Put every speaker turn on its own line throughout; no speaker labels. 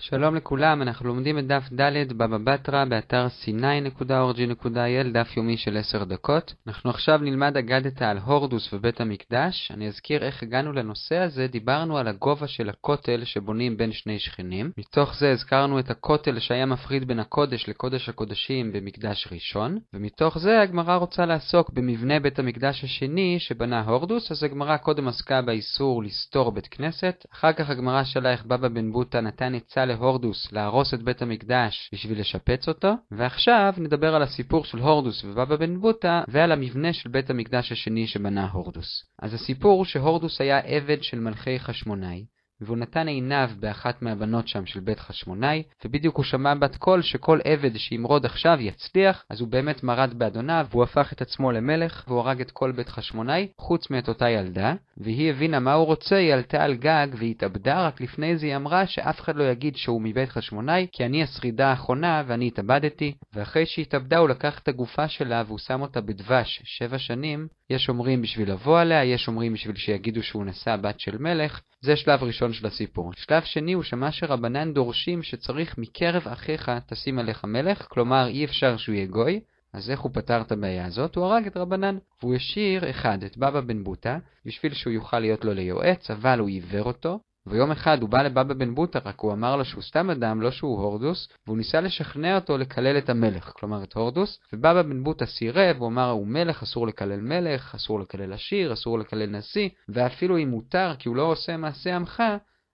שלום לכולם, אנחנו לומדים את דף ד' בבא בתרא באתר c9.org.il, דף יומי של 10 דקות. אנחנו עכשיו נלמד אגדתא על הורדוס ובית המקדש. אני אזכיר איך הגענו לנושא הזה, דיברנו על הגובה של הכותל שבונים בין שני שכנים. מתוך זה הזכרנו את הכותל שהיה מפריד בין הקודש לקודש הקודשים במקדש ראשון, ומתוך זה הגמרא רוצה לעסוק במבנה בית המקדש השני שבנה הורדוס, אז הגמרא קודם עסקה באיסור לסתור בית כנסת, אחר כך הגמרא שאלה איך בבא בן בוטה נתן עצה להורדוס להרוס את בית המקדש בשביל לשפץ אותו, ועכשיו נדבר על הסיפור של הורדוס ובבא בן בוטה ועל המבנה של בית המקדש השני שבנה הורדוס. אז הסיפור שהורדוס היה עבד של מלכי חשמונאי, והוא נתן עיניו באחת מהבנות שם של בית חשמונאי, ובדיוק הוא שמע בת קול שכל עבד שימרוד עכשיו יצליח, אז הוא באמת מרד באדוניו, והוא הפך את עצמו למלך, והוא הרג את כל בית חשמונאי, חוץ מאת אותה ילדה, והיא הבינה מה הוא רוצה, היא עלתה על גג והתאבדה, רק לפני זה היא אמרה שאף אחד לא יגיד שהוא מבית חשמונאי, כי אני השרידה האחרונה ואני התאבדתי, ואחרי שהתאבדה הוא לקח את הגופה שלה והוא שם אותה בדבש שבע שנים, יש אומרים בשביל לבוא עליה, יש אומרים בשביל שיגידו שהוא נשא בת של מלך, זה שלב ראשון של הסיפור. שלב שני הוא שמע שרבנן דורשים שצריך מקרב אחיך תשים עליך מלך, כלומר אי אפשר שהוא יהיה גוי, אז איך הוא פתר את הבעיה הזאת? הוא הרג את רבנן. והוא השאיר אחד, את בבא בן בוטה, בשביל שהוא יוכל להיות לו ליועץ, אבל הוא עיוור אותו, ויום אחד הוא בא לבבא בן בוטה, רק הוא אמר לו שהוא סתם אדם, לא שהוא הורדוס, והוא ניסה לשכנע אותו לקלל את המלך, כלומר את הורדוס, ובבא בן בוטה סירב, הוא אמר הוא מלך, אסור לקלל מלך, אסור לקלל עשיר, אסור לקלל נשיא, ואפילו אם מותר כי הוא לא עושה מעשה עמך,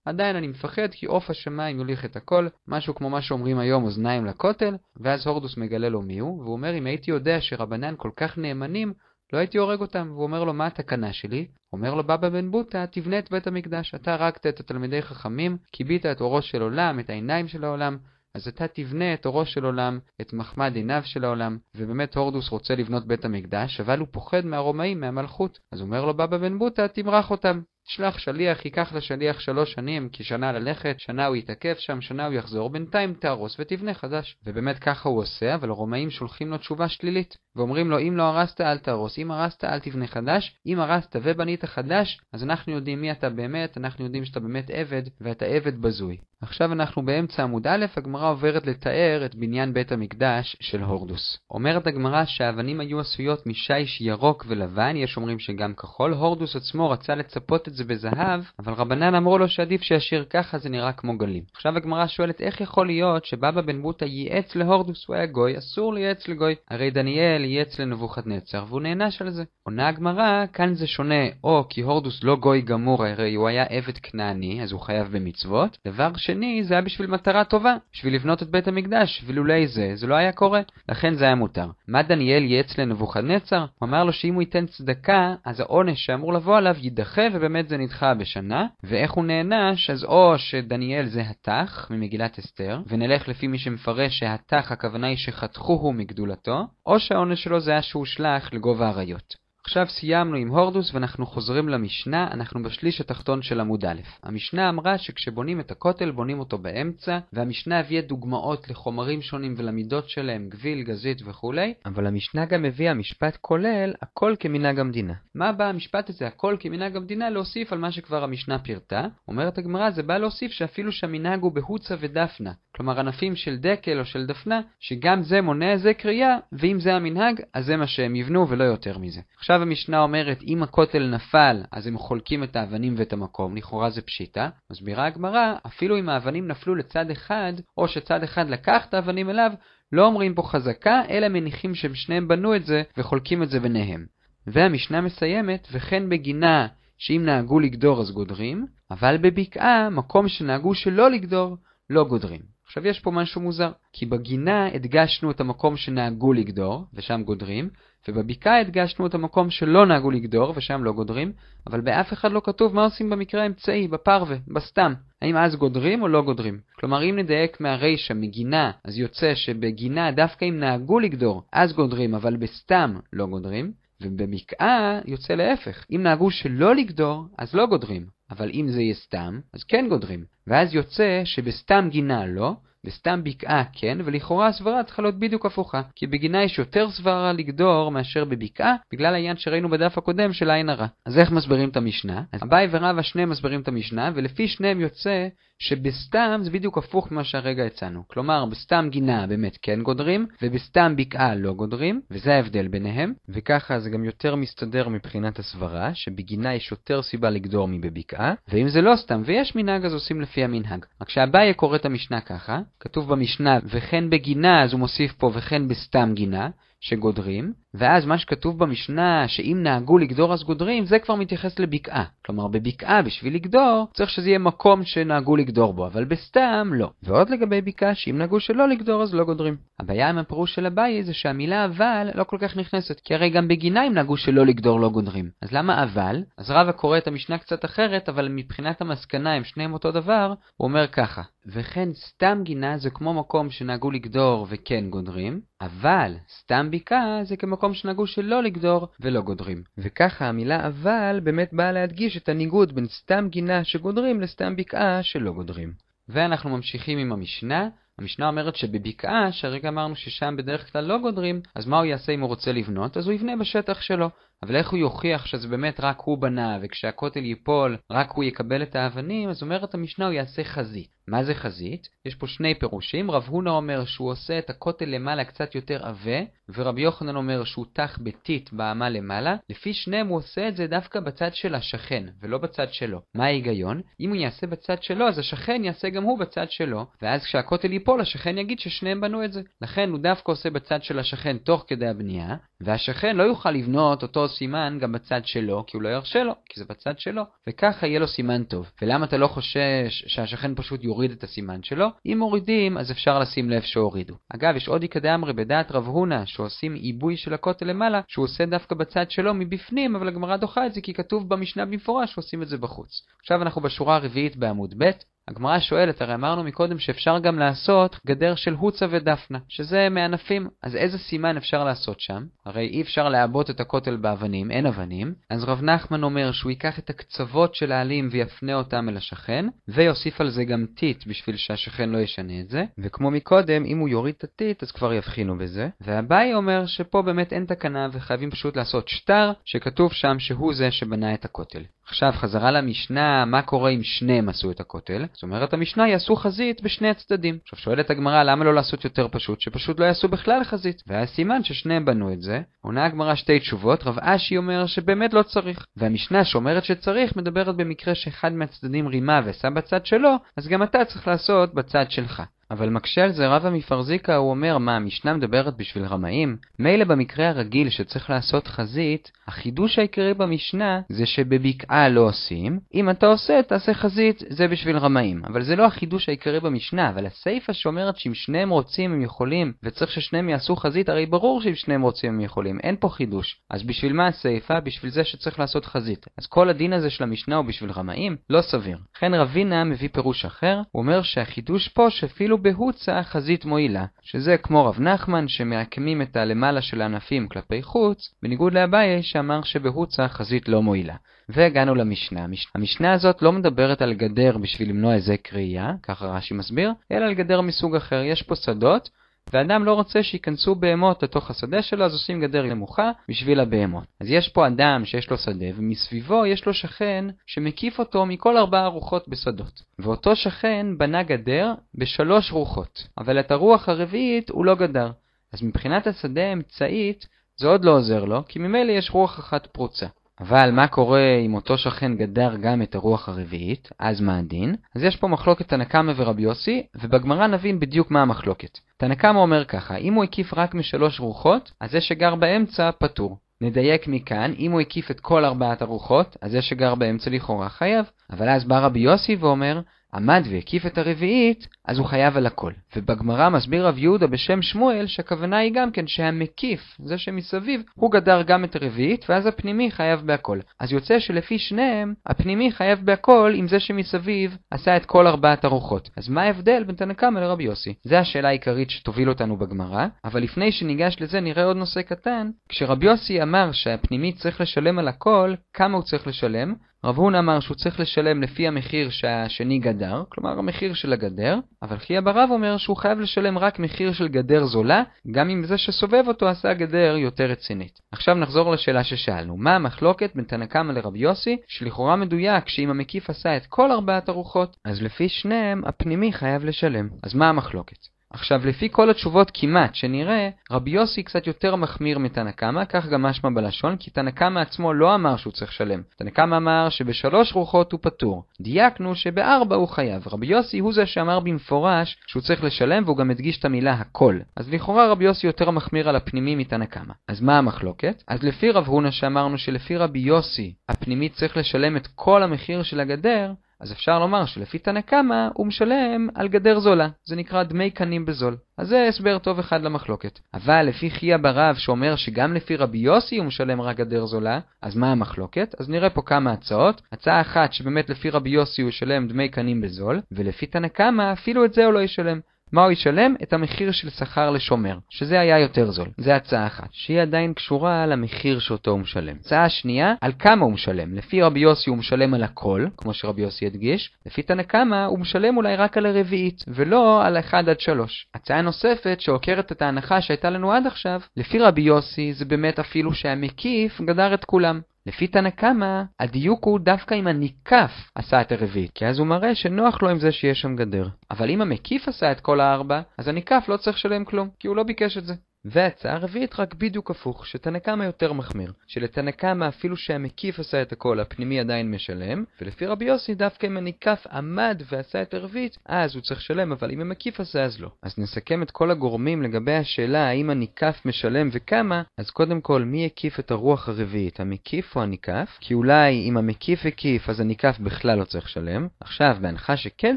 עדיין אני מפחד כי עוף השמיים יוליך את הכל, משהו כמו מה שאומרים היום אוזניים לכותל, ואז הורדוס מגלה לו מיהו, והוא אומר אם הייתי יודע שרבנן כל כך נאמנים, לא הייתי הורג אותם, והוא אומר לו, מה התקנה שלי? אומר לו בבא בן בוטה, תבנה את בית המקדש. אתה הרגת את התלמידי חכמים, כיבית את אורו של עולם, את העיניים של העולם, אז אתה תבנה את אורו של עולם, את מחמד עיניו של העולם, ובאמת הורדוס רוצה לבנות בית המקדש, אבל הוא פוחד מהרומאים, מהמלכות. אז אומר לו בבא בן בוטה, תמרח אותם. שלח שליח, ייקח לשליח שלוש שנים, כי שנה ללכת, שנה הוא יתעכב שם, שנה הוא יחזור, בינתיים תהרוס ותבנה חדש. ובאמת ככה הוא עושה, אבל הרומאים שולחים לו תשובה שלילית. ואומרים לו, אם לא הרסת אל תהרוס, אם הרסת אל תבנה חדש, אם הרסת ובנית חדש, אז אנחנו יודעים מי אתה באמת, אנחנו יודעים שאתה באמת עבד, ואתה עבד בזוי. עכשיו אנחנו באמצע עמוד א', הגמרא עוברת לתאר את בניין בית המקדש של הורדוס. אומרת הגמרא שהאבנים היו עשויות משיש ירוק ולבן, יש אומרים שגם כחול. הורדוס עצמו רצה לצפות את זה בזהב, אבל רבנן אמרו לו שעדיף שישאיר ככה, זה נראה כמו גלים. עכשיו הגמרא שואלת איך יכול להיות שבבא בן בוטה ייעץ להורדוס, הוא היה גוי, אסור לייעץ לגוי. הרי דניאל ייעץ לנבוכדנצר והוא נענש על זה. עונה הגמרא, כאן זה שונה, או כי הורדוס לא גוי גמור, הרי הוא היה עבד כנעני, אז הוא חייב במצוות. דבר שני, זה היה בשביל מטרה טובה, בשביל לבנות את בית המקדש, ולולי זה, זה לא היה קורה. לכן זה היה מותר. מה דניאל ייעץ לנבוכדנצר? הוא אמר לו שאם הוא ייתן צדקה, אז העונש שאמור לבוא עליו יידחה, ובאמת זה נדחה בשנה. ואיך הוא נענש? אז או שדניאל זה התח, ממגילת אסתר, ונלך לפי מי שמפרש שהתח הכוונה היא שחתכוהו מגדולתו, או שהעונש שלו זה היה שהושלך לגובה האריות. עכשיו סיימנו עם הורדוס ואנחנו חוזרים למשנה, אנחנו בשליש התחתון של עמוד א'. המשנה אמרה שכשבונים את הכותל בונים אותו באמצע, והמשנה הביאה דוגמאות לחומרים שונים ולמידות שלהם, גביל, גזית וכולי, אבל המשנה גם הביאה משפט כולל, הכל כמנהג המדינה. מה בא המשפט הזה, הכל כמנהג המדינה, להוסיף על מה שכבר המשנה פירטה? אומרת הגמרא, זה בא להוסיף שאפילו שהמנהג הוא בהוצה ודפנה, כלומר ענפים של דקל או של דפנה, שגם זה מונע איזה קריאה, ואם זה המנהג, אז זה מה שהם יבנו ולא יותר מזה. עכשיו המשנה אומרת, אם הכותל נפל, אז הם חולקים את האבנים ואת המקום, לכאורה זה פשיטה. מסבירה הגמרא, אפילו אם האבנים נפלו לצד אחד, או שצד אחד לקח את האבנים אליו, לא אומרים פה חזקה, אלא מניחים שהם שניהם בנו את זה, וחולקים את זה ביניהם. והמשנה מסיימת, וכן בגינה, שאם נהגו לגדור אז גודרים, אבל בבקעה, מקום שנהגו שלא לגדור, לא גודרים. עכשיו יש פה משהו מוזר, כי בגינה הדגשנו את המקום שנהגו לגדור, ושם גודרים, ובבקעה הדגשנו את המקום שלא נהגו לגדור, ושם לא גודרים, אבל באף אחד לא כתוב מה עושים במקרה האמצעי, בפרווה, בסתם. האם אז גודרים או לא גודרים? כלומר, אם נדייק מהרישא מגינה, אז יוצא שבגינה דווקא אם נהגו לגדור, אז גודרים, אבל בסתם לא גודרים, ובבקעה יוצא להפך. אם נהגו שלא לגדור, אז לא גודרים. אבל אם זה יהיה סתם, אז כן גודרים. ואז יוצא שבסתם גינה לא, בסתם בקעה כן, ולכאורה הסברה צריכה להיות בדיוק הפוכה, כי בגינה יש יותר סברה לגדור מאשר בבקעה, בגלל העניין שראינו בדף הקודם של עין הרע. אז איך מסבירים את המשנה? אז אביי ורבא שניהם מסבירים את המשנה, ולפי שניהם יוצא שבסתם זה בדיוק הפוך ממה שהרגע הצענו. כלומר, בסתם גינה באמת כן גודרים, ובסתם בקעה לא גודרים, וזה ההבדל ביניהם, וככה זה גם יותר מסתדר מבחינת הסברה, שבגינה יש יותר סיבה לגדור מבבקעה, ואם זה לא סתם ויש מנהג אז עושים לפי המנהג. רק שאביי קורא את המשנה ככה, כתוב במשנה וכן בגינה אז הוא מוסיף פה וכן בסתם גינה, שגודרים, ואז מה שכתוב במשנה, שאם נהגו לגדור אז גודרים, זה כבר מתייחס לבקעה. כלומר, בבקעה בשביל לגדור, צריך שזה יהיה מקום שנהגו לגדור בו, אבל בסתם לא. ועוד לגבי בקעה, שאם נהגו שלא לגדור אז לא גודרים. הבעיה עם הפירוש של אביי זה שהמילה אבל לא כל כך נכנסת, כי הרי גם בגינה אם נהגו שלא לגדור לא גודרים. אז למה אבל? אז רבא קורא את המשנה קצת אחרת, אבל מבחינת המסקנה הם שניהם אותו דבר, הוא אומר ככה, וכן סתם גינה זה כמו מקום שנהגו לגדור וכן גודרים, אבל סתם בקעה זה כמקום שנהגו שלא לגדור ולא גודרים. וככה המילה אבל באמת באה להדגיש את הניגוד בין סתם גינה שגודרים לסתם בקעה שלא גודרים. ואנחנו ממשיכים עם המשנה. המשנה אומרת שבבקעה, שהרגע אמרנו ששם בדרך כלל לא גודרים, אז מה הוא יעשה אם הוא רוצה לבנות? אז הוא יבנה בשטח שלו. אבל איך הוא יוכיח שזה באמת רק הוא בנה, וכשהכותל ייפול, רק הוא יקבל את האבנים, אז אומרת המשנה הוא יעשה חזית. מה זה חזית? יש פה שני פירושים. רב הונא אומר שהוא עושה את הכותל למעלה קצת יותר עבה, ורבי יוחנן אומר שהוא תח בטיט באמה למעלה. לפי שניהם הוא עושה את זה דווקא בצד של השכן, ולא בצד שלו. מה ההיגיון? אם הוא יעשה בצד שלו, אז השכן יעשה גם הוא בצד שלו, ואז כשהכותל ייפול, השכן יגיד ששניהם בנו את זה. לכן הוא דווקא עושה בצד של השכן תוך כדי הבנייה, והשכן לא יוכל לבנות אותו סימן גם בצד שלו, כי הוא לא ירשה לו, כי זה בצד שלו, וככה יהיה לו סימן טוב. ולמה אתה לא חושש שהשכן פשוט יוריד את הסימן שלו? אם מורידים, אז אפשר לשים לב שהורידו. אגב, יש עוד איכא דאמרי בדעת רב הונא, שעושים עיבוי של הכותל למעלה, שהוא עושה דווקא בצד שלו מבפנים, אבל הגמרא דוחה את זה כי כתוב במשנה במפורש שעושים את זה בחוץ. עכשיו אנחנו בשורה הרביעית בעמוד ב', הגמרא שואלת, הרי אמרנו מקודם שאפשר גם לעשות גדר של הוצה ודפנה, שזה מענפים, אז איזה סימן אפשר לעשות שם? הרי אי אפשר לעבות את הכותל באבנים, אין אבנים, אז רב נחמן אומר שהוא ייקח את הקצוות של העלים ויפנה אותם אל השכן, ויוסיף על זה גם טיט בשביל שהשכן לא ישנה את זה, וכמו מקודם, אם הוא יוריד את הטיט אז כבר יבחינו בזה, והבאי אומר שפה באמת אין תקנה וחייבים פשוט לעשות שטר, שכתוב שם שהוא זה שבנה את הכותל. עכשיו חזרה למשנה, מה קורה אם שניהם עשו את הכותל? זאת אומרת, המשנה יעשו חזית בשני הצדדים. עכשיו שואלת הגמרא, למה לא לעשות יותר פשוט? שפשוט לא יעשו בכלל חזית. והיה סימן ששניהם בנו את זה. עונה הגמרא שתי תשובות, רב אשי אומר שבאמת לא צריך. והמשנה שאומרת שצריך, מדברת במקרה שאחד מהצדדים רימה ועשה בצד שלו, אז גם אתה צריך לעשות בצד שלך. אבל מקשה על זה רבא מפרזיקה, הוא אומר, מה, המשנה מדברת בשביל רמאים? מילא במקרה הרגיל שצריך לעשות חזית, החידוש העיקרי במשנה זה שבבקעה לא עושים, אם אתה עושה, תעשה חזית, זה בשביל רמאים. אבל זה לא החידוש העיקרי במשנה, אבל הסיפא שאומרת שאם שניהם רוצים הם יכולים, וצריך ששניהם יעשו חזית, הרי ברור שאם שניהם רוצים הם יכולים, אין פה חידוש. אז בשביל מה הסיפא? בשביל זה שצריך לעשות חזית. אז כל הדין הזה של המשנה הוא בשביל רמאים? לא סביר. לכן רבינה מביא פירוש אחר, הוא אומר שהחידוש פה שאפילו בהוצה חזית מועילה, שזה כמו רב נחמן שמעקמים את הלמעלה של הענפים כלפי חוץ, בניגוד לאביי שאמר שבהוצה חזית לא מועילה. והגענו למשנה. המשנה הזאת לא מדברת על גדר בשביל למנוע היזק ראייה, ככה רש"י מסביר, אלא על גדר מסוג אחר. יש פה שדות, ואדם לא רוצה שייכנסו בהמות לתוך השדה שלו, אז עושים גדר נמוכה בשביל הבהמות. אז יש פה אדם שיש לו שדה, ומסביבו יש לו שכן שמקיף אותו מכל ארבע רוחות בשדות. ואותו שכן בנה גדר בשלוש רוחות, אבל את הרוח הרביעית הוא לא גדר. אז מבחינת השדה האמצעית, זה עוד לא עוזר לו, כי ממילא יש רוח אחת פרוצה. אבל מה קורה אם אותו שכן גדר גם את הרוח הרביעית, אז מה הדין? אז יש פה מחלוקת תנא קמא ורבי יוסי, ובגמרא נבין בדיוק מה המחלוקת. תנא קמא אומר ככה, אם הוא הקיף רק משלוש רוחות, אז זה שגר באמצע פטור. נדייק מכאן, אם הוא הקיף את כל ארבעת הרוחות, אז זה שגר באמצע לכאורה חייב. אבל אז בא רבי יוסי ואומר, עמד והקיף את הרביעית, אז הוא חייב על הכל. ובגמרא מסביר רב יהודה בשם שמואל שהכוונה היא גם כן שהמקיף, זה שמסביב, הוא גדר גם את הרביעית, ואז הפנימי חייב בהכל. אז יוצא שלפי שניהם, הפנימי חייב בהכל עם זה שמסביב עשה את כל ארבעת הרוחות. אז מה ההבדל בין תנא קמא לרבי יוסי? זו השאלה העיקרית שתוביל אותנו בגמרא, אבל לפני שניגש לזה נראה עוד נושא קטן. כשרבי יוסי אמר שהפנימי צריך לשלם על הכל, כמה הוא צריך לשלם? רב הונא אמר שהוא צריך לשלם לפי המחיר שהשני גדר, כלומר המחיר של הגדר, אבל חייא ברב אומר שהוא חייב לשלם רק מחיר של גדר זולה, גם אם זה שסובב אותו עשה גדר יותר רצינית. עכשיו נחזור לשאלה ששאלנו, מה המחלוקת בין תנא קמא לרבי יוסי, שלכאורה מדויק שאם המקיף עשה את כל ארבעת הרוחות, אז לפי שניהם הפנימי חייב לשלם. אז מה המחלוקת? עכשיו, לפי כל התשובות כמעט שנראה, רבי יוסי קצת יותר מחמיר מתנא קמא, כך גם משמע בלשון, כי תנא קמא עצמו לא אמר שהוא צריך לשלם. תנא קמא אמר שבשלוש רוחות הוא פטור. דייקנו שבארבע הוא חייב. רבי יוסי הוא זה שאמר במפורש שהוא צריך לשלם, והוא גם הדגיש את המילה הכל. אז לכאורה רבי יוסי יותר מחמיר על הפנימי מתנא קמא. אז מה המחלוקת? אז לפי רב הונא שאמרנו שלפי רבי יוסי, הפנימי צריך לשלם את כל המחיר של הגדר, אז אפשר לומר שלפי תנא קמא הוא משלם על גדר זולה, זה נקרא דמי קנים בזול. אז זה הסבר טוב אחד למחלוקת. אבל לפי חייא ברב שאומר שגם לפי רבי יוסי הוא משלם רק גדר זולה, אז מה המחלוקת? אז נראה פה כמה הצעות. הצעה אחת שבאמת לפי רבי יוסי הוא ישלם דמי קנים בזול, ולפי תנא קמא אפילו את זה הוא לא ישלם. מה הוא ישלם? את המחיר של שכר לשומר, שזה היה יותר זול. זה הצעה אחת, שהיא עדיין קשורה למחיר שאותו הוא משלם. הצעה שנייה, על כמה הוא משלם. לפי רבי יוסי הוא משלם על הכל, כמו שרבי יוסי הדגיש, לפי תנא קמא הוא משלם אולי רק על הרביעית, ולא על 1 עד 3. הצעה נוספת, שעוקרת את ההנחה שהייתה לנו עד עכשיו, לפי רבי יוסי זה באמת אפילו שהמקיף גדר את כולם. לפי תנא קמא, הדיוק הוא דווקא אם הניקף עשה את הרביעית, כי אז הוא מראה שנוח לו עם זה שיש שם גדר. אבל אם המקיף עשה את כל הארבע, אז הניקף לא צריך לשלם כלום, כי הוא לא ביקש את זה. והצעה הרביעית רק בדיוק הפוך, שתנא קמא יותר מחמיר. שלתנא קמא אפילו שהמקיף עשה את הכל, הפנימי עדיין משלם, ולפי רבי יוסי דווקא אם הניקף עמד ועשה את הרביעית, אז הוא צריך לשלם, אבל אם המקיף עשה אז לא. אז נסכם את כל הגורמים לגבי השאלה האם הניקף משלם וכמה, אז קודם כל מי הקיף את הרוח הרביעית, המקיף או הניקף? כי אולי אם המקיף הקיף אז הניקף בכלל לא צריך לשלם. עכשיו, בהנחה שכן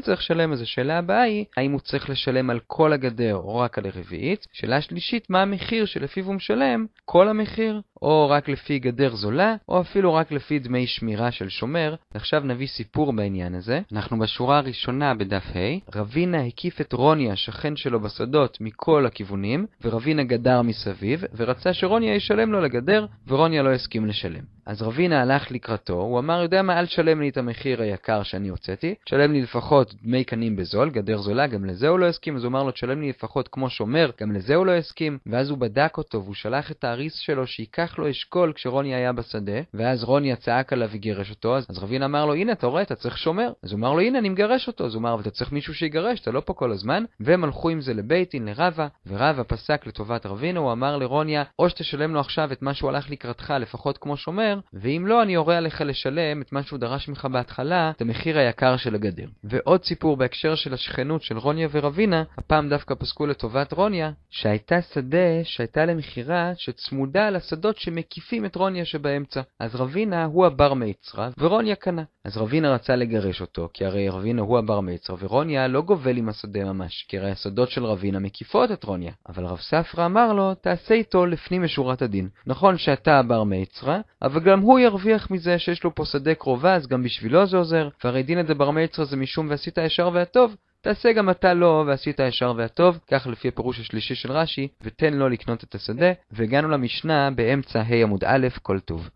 צריך לשלם, אז השאלה הבאה היא, האם הוא צריך לשלם על כל הגדר או רק על הרביעית? שאלה שלישית, מה המחיר שלפיו הוא משלם, כל המחיר, או רק לפי גדר זולה, או אפילו רק לפי דמי שמירה של שומר. ועכשיו נביא סיפור בעניין הזה. אנחנו בשורה הראשונה בדף ה', רבינה הקיף את רוניה, שכן שלו בשדות, מכל הכיוונים, ורבינה גדר מסביב, ורצה שרוניה ישלם לו לגדר, ורוניה לא הסכים לשלם. אז רבינה הלך לקראתו, הוא אמר, יודע מה, אל תשלם לי את המחיר היקר שאני הוצאתי, תשלם לי לפחות דמי קנים בזול, גדר זולה, גם לזה הוא לא הסכים, אז הוא אמר לו, תשלם לי לפחות כמו שומר, גם לזה הוא לא הסכים, ואז הוא בדק אותו, והוא שלח את האריס שלו שייקח לו אשכול כשרוני היה בשדה, ואז רוני צעק עליו וגירש אותו, אז, אז רבינה אמר לו, הנה, אתה רואה, אתה צריך שומר. אז הוא אמר לו, הנה, אני מגרש אותו. אז הוא אמר, אבל אתה צריך מישהו שיגרש, אתה לא פה כל הזמן. והם הלכו עם זה לבייטין, לרבה, ורבה פסק לטובת רבינה, הוא אמר לרוניה, או שתשלם לו עכשיו את מה שהוא הלך לקראתך, לפחות כמו שומר, ואם לא, אני אורה עליך לשלם את מה שהוא דרש ממך בהתחלה, את המחיר היקר של הגדר. ועוד סיפור בהקשר של השכנות של רוניה ורבינה, הפעם דווקא פסקו לטובת רוניה, שהייתה שדה שהייתה למכירה שצמודה לשדות שמקיפים את רוניה שבאמצע. אז רבינה הוא הבר מיצרה, ורוניה קנה. אז רבינה רצה לגרש אותו, כי הרי רבינה הוא הבר מיצרה, ורוניה לא גובל עם השדה ממש, כי הרי השדות של רבינה מקיפות את רוניה. אבל רב ספרא אמר לו, תעשה איתו לפנים משורת הדין. נכון שאתה הבר מיצרה, אבל גם הוא ירוויח מזה שיש לו פה שדה קרובה, אז גם בשבילו זה עוזר, והרי דין זה בר מיצרה זה משום ועשית הישר והטוב, תעשה גם אתה לו ועשית הישר והטוב, כך לפי הפירוש השלישי של רש"י, ותן לו לקנות את השדה, והגענו למשנה באמצע ה' עמוד א', כל טוב.